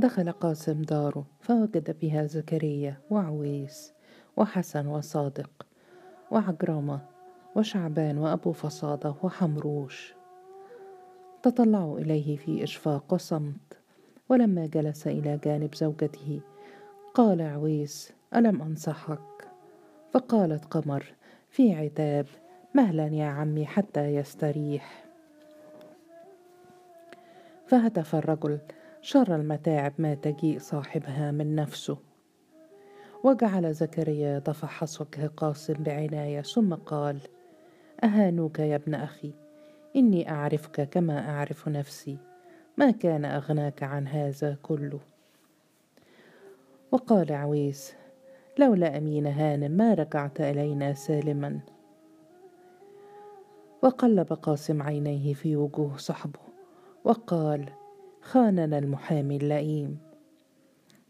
دخل قاسم داره فوجد بها زكريا وعويس وحسن وصادق وعجرمة وشعبان وأبو فصادة وحمروش. تطلعوا إليه في إشفاق وصمت ولما جلس إلى جانب زوجته قال عويس ألم أنصحك؟ فقالت قمر في عتاب مهلا يا عمي حتى يستريح. فهتف الرجل شر المتاعب ما تجيء صاحبها من نفسه. وجعل زكريا يتفحص وجه قاسم بعناية ثم قال أهانوك يا ابن أخي إني أعرفك كما أعرف نفسي. ما كان أغناك عن هذا كله. وقال عويس لولا أمين هانم ما رجعت إلينا سالما. وقلب قاسم عينيه في وجوه صحبه وقال خاننا المحامي اللئيم.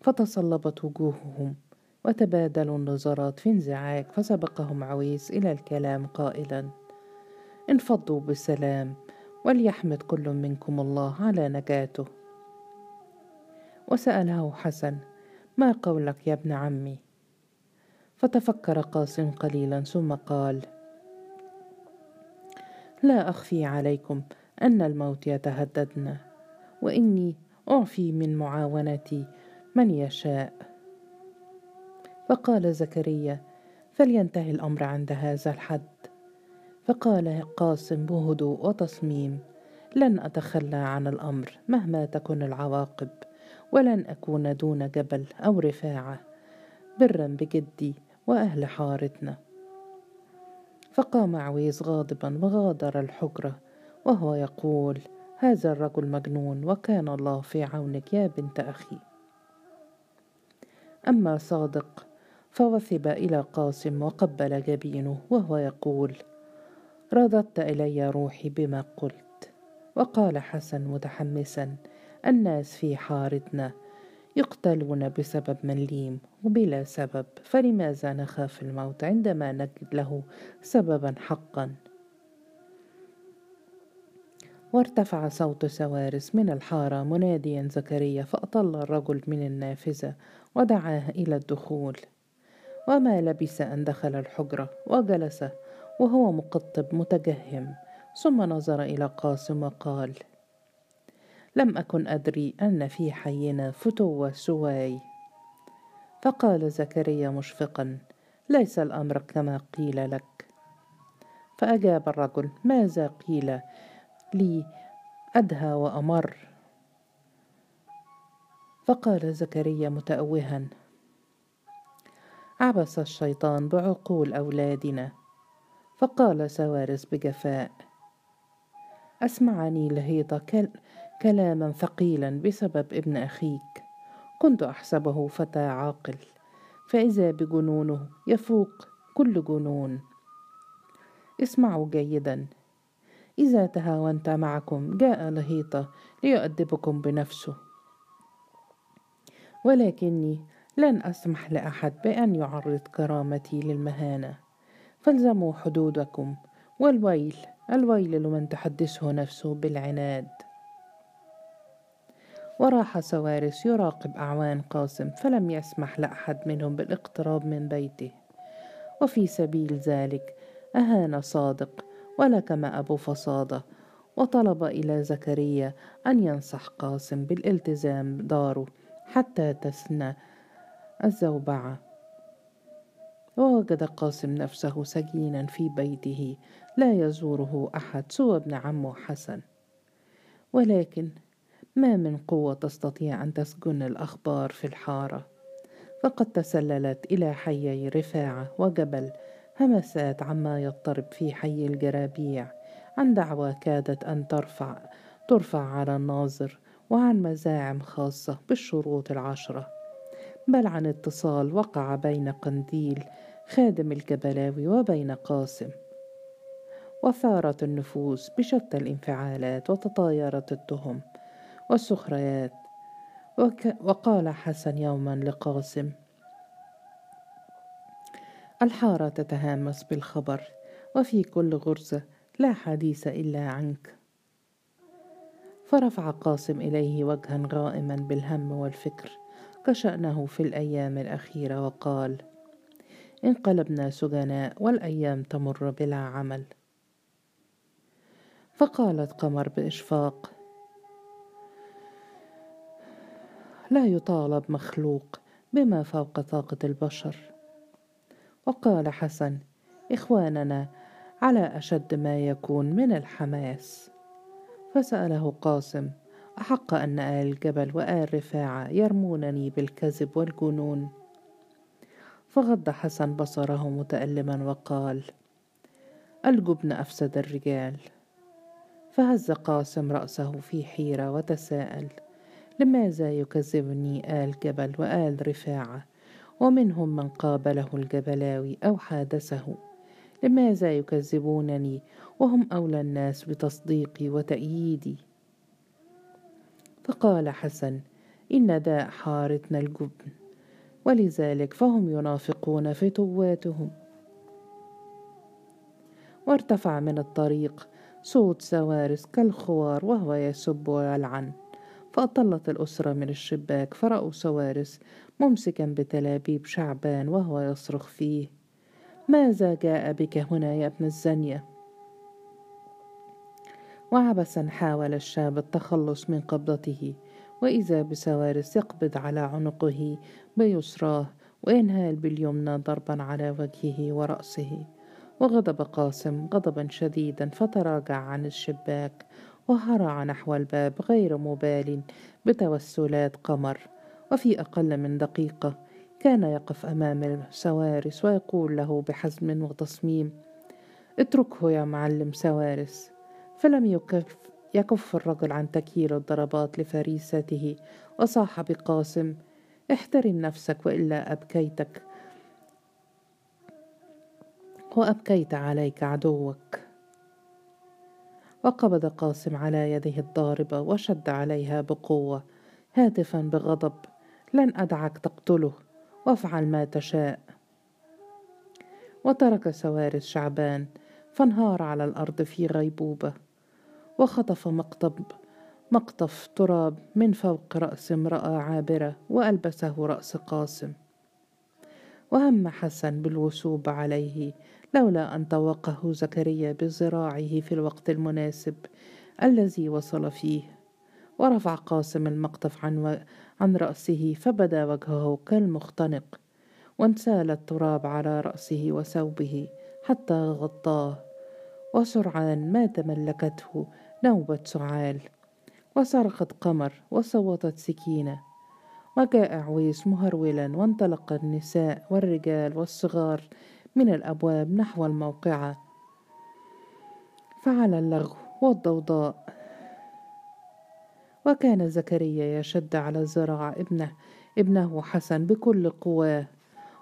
فتصلبت وجوههم وتبادلوا النظرات في انزعاج فسبقهم عويس إلى الكلام قائلا انفضوا بالسلام وليحمد كل منكم الله على نجاته. وسأله حسن ما قولك يا ابن عمي؟ فتفكر قاسم قليلا ثم قال لا أخفي عليكم أن الموت يتهددنا. وإني أعفي من معاونتي من يشاء. فقال زكريا فلينتهي الأمر عند هذا الحد. فقال قاسم بهدوء وتصميم لن أتخلى عن الأمر مهما تكن العواقب ولن أكون دون جبل أو رفاعة برا بجدي وأهل حارتنا. فقام عويس غاضبا وغادر الحجرة وهو يقول هذا الرجل مجنون وكان الله في عونك يا بنت أخي. أما صادق فوثب إلى قاسم وقبل جبينه وهو يقول رددت إلي روحي بما قلت. وقال حسن متحمسا الناس في حارتنا يقتلون بسبب مليم وبلا سبب فلماذا نخاف الموت عندما نجد له سببا حقا؟ وارتفع صوت سوارس من الحارة مناديا زكريا فأطل الرجل من النافذة ودعاه إلى الدخول. وما لبث أن دخل الحجرة وجلس وهو مقطب متجهم. ثم نظر إلى قاسم وقال لم أكن أدري أن في حينا فتوة سواي. فقال زكريا مشفقا ليس الأمر كما قيل لك. فأجاب الرجل ماذا قيل لي أدهى وأمر. فقال زكريا متأوها عبس الشيطان بعقول أولادنا. فقال سوارس بجفاء أسمعني لهيطة كلاما ثقيلا بسبب ابن أخيك. كنت أحسبه فتى عاقل فإذا بجنونه يفوق كل جنون. اسمعوا جيدا إذا تهاونت معكم جاء لهيطة ليؤدبكم بنفسه. ولكني لن أسمح لأحد بأن يعرض كرامتي للمهانة. فالزموا حدودكم والويل الويل لمن تحدثه نفسه بالعناد. وراح سوارس يراقب أعوان قاسم فلم يسمح لأحد منهم بالاقتراب من بيته. وفي سبيل ذلك أهان صادق ولكم أبو فصادة وطلب إلى زكريا أن ينصح قاسم بالالتزام داره حتى تسنى الزوبعة. ووجد قاسم نفسه سجينا في بيته لا يزوره أحد سوى ابن عمه حسن. ولكن ما من قوة تستطيع أن تسجن الأخبار في الحارة. فقد تسللت إلى حيي رفاعة وجبل همسات عما يضطرب في حي الجرابيع. عن دعوى كادت أن ترفع ترفع على الناظر وعن مزاعم خاصة بالشروط العشرة. بل عن اتصال وقع بين قنديل خادم الجبلاوي وبين قاسم. وثارت النفوس بشتى الانفعالات وتطايرت التهم. والسخريات وك وقال حسن يوما لقاسم الحارة تتهامس بالخبر وفي كل غرزة لا حديث إلا عنك. فرفع قاسم إليه وجها غائما بالهم والفكر كشأنه في الأيام الأخيرة وقال انقلبنا سجناء والأيام تمر بلا عمل. فقالت قمر بإشفاق لا يطالب مخلوق بما فوق طاقة البشر. وقال حسن إخواننا على أشد ما يكون من الحماس. فسأله قاسم أحق أن آل الجبل وآل رفاعة يرمونني بالكذب والجنون؟ فغض حسن بصره متألما وقال الجبن أفسد الرجال. فهز قاسم رأسه في حيرة وتساءل لماذا يكذبني آل جبل وآل رفاعة ومنهم من قابله الجبلاوي أو حادثه. لماذا يكذبونني؟ وهم أولى الناس بتصديقي وتأييدي. فقال حسن إن داء حارتنا الجبن. ولذلك فهم ينافقون فتواتهم وارتفع من الطريق صوت سوارس كالخوار وهو يسب ويلعن فأطلت الأسرة من الشباك فرأوا سوارس ممسكا بتلابيب شعبان وهو يصرخ فيه. ماذا جاء بك هنا يا ابن الزنية؟ وعبثا حاول الشاب التخلص من قبضته وإذا بسوارس يقبض على عنقه بيسراه وينهال باليمنى ضربا على وجهه ورأسه. وغضب قاسم غضبا شديدا فتراجع عن الشباك وهرع نحو الباب غير مبال بتوسلات قمر. وفي أقل من دقيقة كان يقف أمام سوارس ويقول له بحزم وتصميم اتركه يا معلم سوارس. فلم يكف يكف الرجل عن تكييل الضربات لفريسته وصاح بقاسم احترم نفسك وإلا أبكيتك. وأبكيت عليك عدوك. وقبض قاسم على يده الضاربة وشد عليها بقوة هاتفا بغضب. لن أدعك تقتله وافعل ما تشاء. وترك سوارس شعبان فانهار على الأرض في غيبوبة. وخطف مقطب مقطف تراب من فوق رأس امرأة عابرة وألبسه رأس قاسم. وهم حسن بالوثوب عليه لولا أن طوقه زكريا بذراعه في الوقت المناسب الذي وصل فيه. ورفع قاسم المقطف عن, و... عن رأسه فبدا وجهه كالمختنق وانسال التراب على رأسه وثوبه حتى غطاه وسرعان ما تملكته نوبة سعال وصرخت قمر وصوتت سكينة وجاء عويس مهرولا وانطلق النساء والرجال والصغار من الأبواب نحو الموقعة فعلى اللغو والضوضاء وكان زكريا يشد على ذراع ابنه. ابنه حسن بكل قواه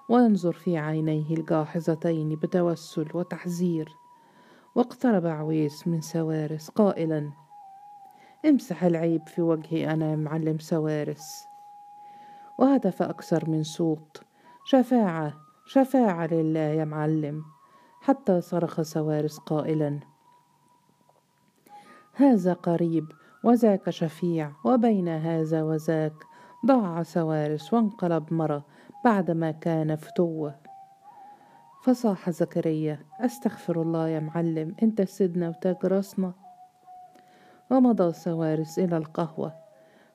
وينظر في عينيه الجاحظتين بتوسل وتحذير. واقترب عويس من سوارس قائلا امسح العيب في وجهي أنا معلم سوارس. وهتف أكثر من صوت. شفاعة شفاعة لله يا معلم. حتى صرخ سوارس قائلا هذا قريب. وذاك شفيع وبين هذا وذاك ضاع سوارس وانقلب مرة بعدما كان فتوة. فصاح زكريا أستغفر الله يا معلم أنت سيدنا وتاج راسنا ومضى سوارس إلى القهوة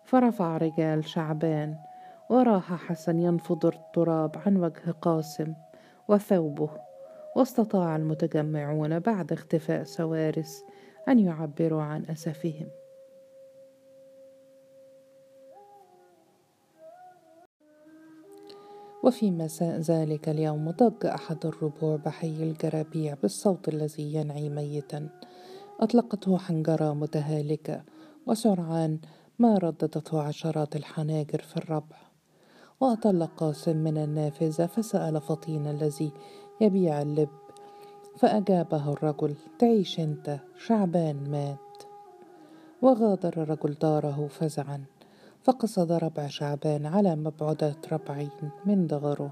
فرفع رجال شعبان وراح حسن ينفض التراب عن وجه قاسم وثوبه. واستطاع المتجمعون بعد اختفاء سوارس أن يعبروا عن أسفهم. وفي مساء ذلك اليوم ضج أحد الربوع بحي الجرابيع بالصوت الذي ينعي ميتا. أطلقته حنجرة متهالكة وسرعان ما رددته عشرات الحناجر في الربع. وأطل قاسم من النافذة فسأل فطين الذي يبيع اللب فأجابه الرجل تعيش أنت شعبان مات. وغادر الرجل داره فزعا. فقصد ربع شعبان على مبعدة ربعين من دغره.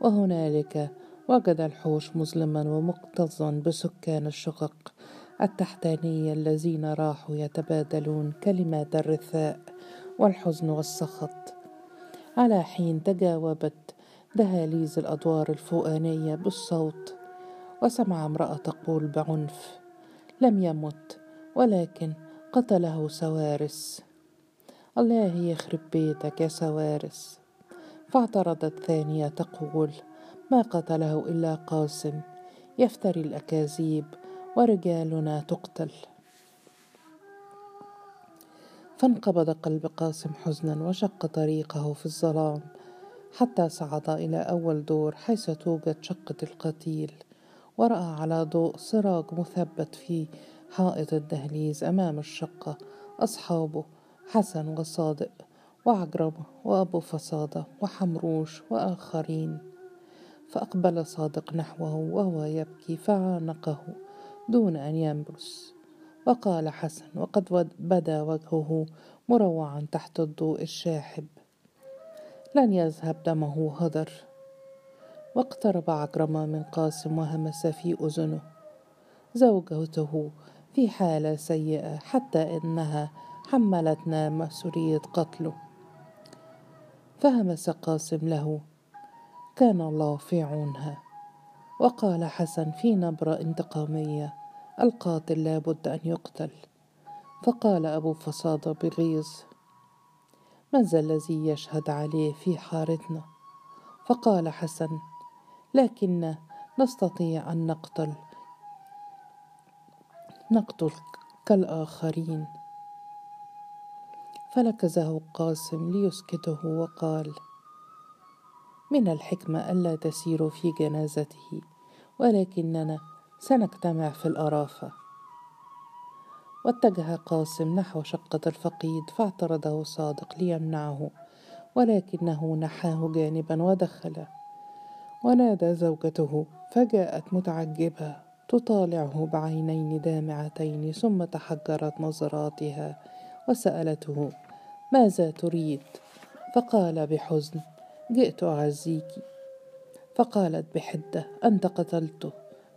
وهنالك وجد الحوش مظلما ومكتظا بسكان الشقق التحتانية الذين راحوا يتبادلون كلمات الرثاء والحزن والسخط. على حين تجاوبت دهاليز الأدوار الفوقانية بالصوت وسمع امرأة تقول بعنف لم يمت ولكن قتله سوارس. الله يخرب بيتك يا سوارس. فاعترضت ثانية تقول ما قتله إلا قاسم يفتري الأكاذيب ورجالنا تقتل. فانقبض قلب قاسم حزنا وشق طريقه في الظلام حتى صعد إلى أول دور حيث توجد شقة القتيل ورأى على ضوء سراج مثبت في حائط الدهليز أمام الشقة أصحابه حسن وصادق وعجرمة وأبو فصادة وحمروش وآخرين. فأقبل صادق نحوه وهو يبكي فعانقه دون أن ينبس وقال حسن وقد بدا وجهه مروعا تحت الضوء الشاحب. لن يذهب دمه هدر. واقترب عكرمة من قاسم وهمس في أذنه. زوجته في حالة سيئة حتى إنها حملتنا مسؤولية قتله. فهمس قاسم له كان الله في عونها وقال حسن في نبرة انتقامية القاتل لابد أن يقتل فقال أبو فصادة بغيظ من ذا الذي يشهد عليه في حارتنا؟ فقال حسن لكن نستطيع أن نقتل نقتل كالآخرين فلكزه قاسم ليسكته وقال من الحكمة ألا تسيروا في جنازته ولكننا سنجتمع في الأرافة واتجه قاسم نحو شقة الفقيد فاعترضه صادق ليمنعه ولكنه نحاه جانبا ودخل. ونادى زوجته فجاءت متعجبة تطالعه بعينين دامعتين ثم تحجرت نظراتها وسألته ماذا تريد؟ فقال بحزن جئت أعزيك. فقالت بحدة أنت قتلته.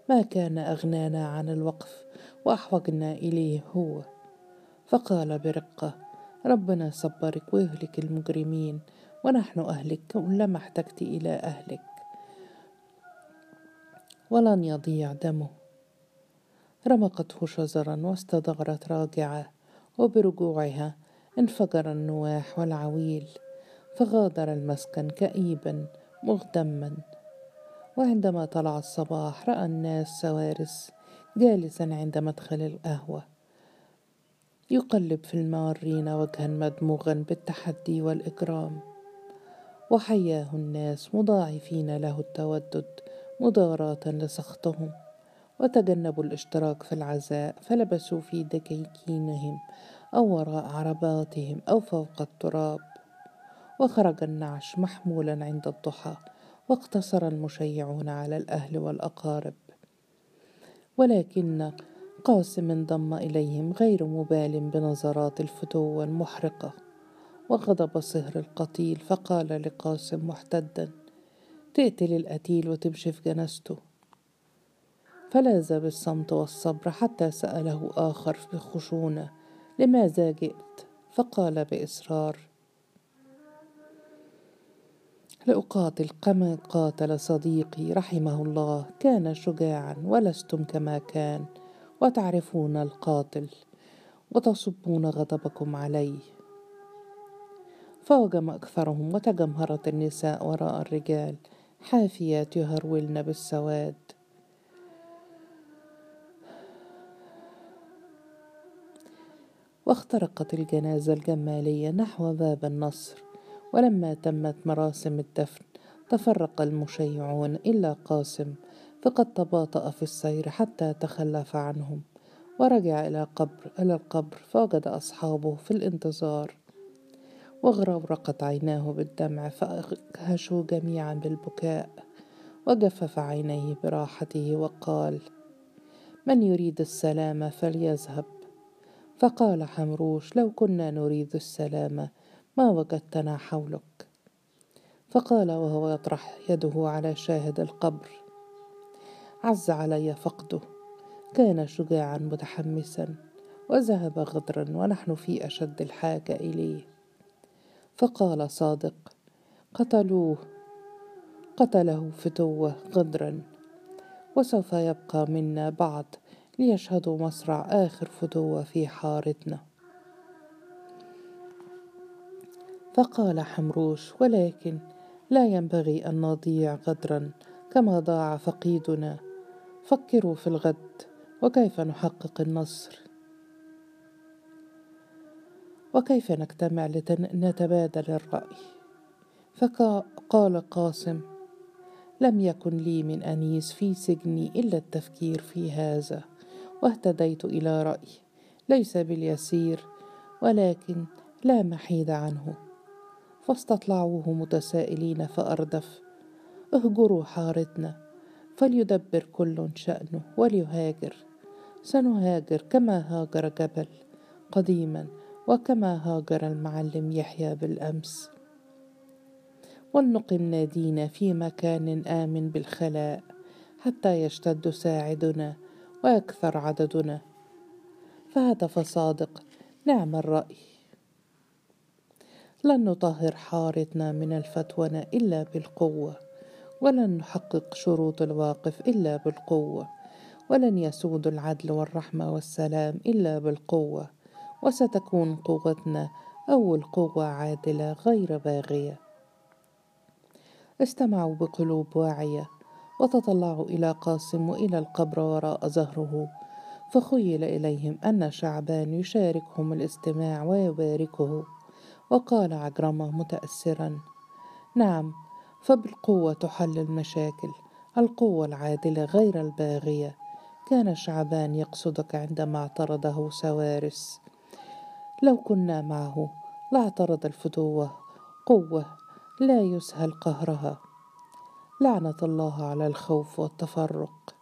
ما كان أغنانا عن الوقف وأحوجنا إليه هو. فقال برقة ربنا صبرك ويهلك المجرمين ونحن أهلك كلما احتجت إلى أهلك. ولن يضيع دمه. رمقته شجرا واستدغرت راجعة وبرجوعها انفجر النواح والعويل فغادر المسكن كئيبا مغتما وعندما طلع الصباح رأى الناس سوارس جالسا عند مدخل القهوة يقلب في المارين وجها مدموغا بالتحدي والاكرام وحياه الناس مضاعفين له التودد مضاراة لسخطهم. وتجنبوا الاشتراك في العزاء فلبسوا في دكاكينهم أو وراء عرباتهم أو فوق التراب. وخرج النعش محمولا عند الضحى واقتصر المشيعون على الأهل والأقارب. ولكن قاسم انضم إليهم غير مبال بنظرات الفتوة المحرقة. وغضب صهر القتيل فقال لقاسم محتدا تقتل القتيل وتمشي في جنازته فلاذ بالصمت والصبر حتى سأله آخر بخشونة لماذا جئت؟ فقال بإصرار لأقاتل كما قاتل صديقي رحمه الله كان شجاعا ولستم كما كان وتعرفون القاتل وتصبون غضبكم عليه. فوجم أكثرهم وتجمهرت النساء وراء الرجال حافيات يهرولن بالسواد. واخترقت الجنازة الجمالية نحو باب النصر ولما تمت مراسم الدفن تفرق المشيعون إلا قاسم فقد تباطأ في السير حتى تخلف عنهم ورجع إلى قبر إلى القبر فوجد أصحابه في الانتظار وغرورقت عيناه بالدمع فأخشوا جميعا بالبكاء وجفف عينيه براحته وقال من يريد السلام فليذهب. فقال حمروش لو كنا نريد السلام ما وجدتنا حولك. فقال وهو يطرح يده على شاهد القبر. عز علي فقده. كان شجاعا متحمسا وذهب غدرا ونحن في أشد الحاجة إليه. فقال صادق قتلوه. قتله فتوة غدرا. وسوف يبقى منا بعض ليشهدوا مصرع آخر فتوة في حارتنا. فقال حمروش ولكن لا ينبغي أن نضيع غدرا كما ضاع فقيدنا. فكروا في الغد وكيف نحقق النصر؟ وكيف نجتمع لنتبادل الرأي؟ فقال قاسم لم يكن لي من أنيس في سجني إلا التفكير في هذا. واهتديت إلى رأي. ليس باليسير ولكن لا محيد عنه. فاستطلعوه متسائلين فأردف. اهجروا حارتنا. فليدبر كل شأنه وليهاجر. سنهاجر كما هاجر جبل قديما وكما هاجر المعلم يحيى بالأمس. ولنقم نادينا في مكان آمن بالخلاء حتى يشتد ساعدنا ويكثر عددنا. فهتف صادق نعم الرأي. لن نطهر حارتنا من الفتونة إلا بالقوة ولن نحقق شروط الواقف إلا بالقوة ولن يسود العدل والرحمة والسلام إلا بالقوة وستكون قوتنا أول قوة عادلة غير باغية. استمعوا بقلوب واعية. وتطلعوا إلى قاسم وإلى القبر وراء ظهره فخيل إليهم أن شعبان يشاركهم الاستماع ويباركه. وقال عجرمة متأثرا نعم فبالقوة تحل المشاكل القوة العادلة غير الباغية. كان شعبان يقصدك عندما اعترضه سوارس. لو كنا معه لاعترض الفتوة. قوة لا يسهل قهرها. لعنة الله على الخوف والتفرق.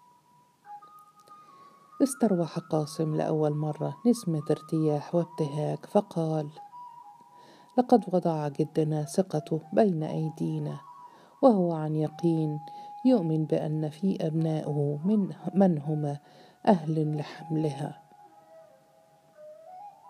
استروح قاسم لأول مرة نسمة ارتياح وابتهاج فقال لقد وضع جدنا ثقته بين أيدينا وهو عن يقين يؤمن بأن في أبنائه من, من هما أهل لحملها.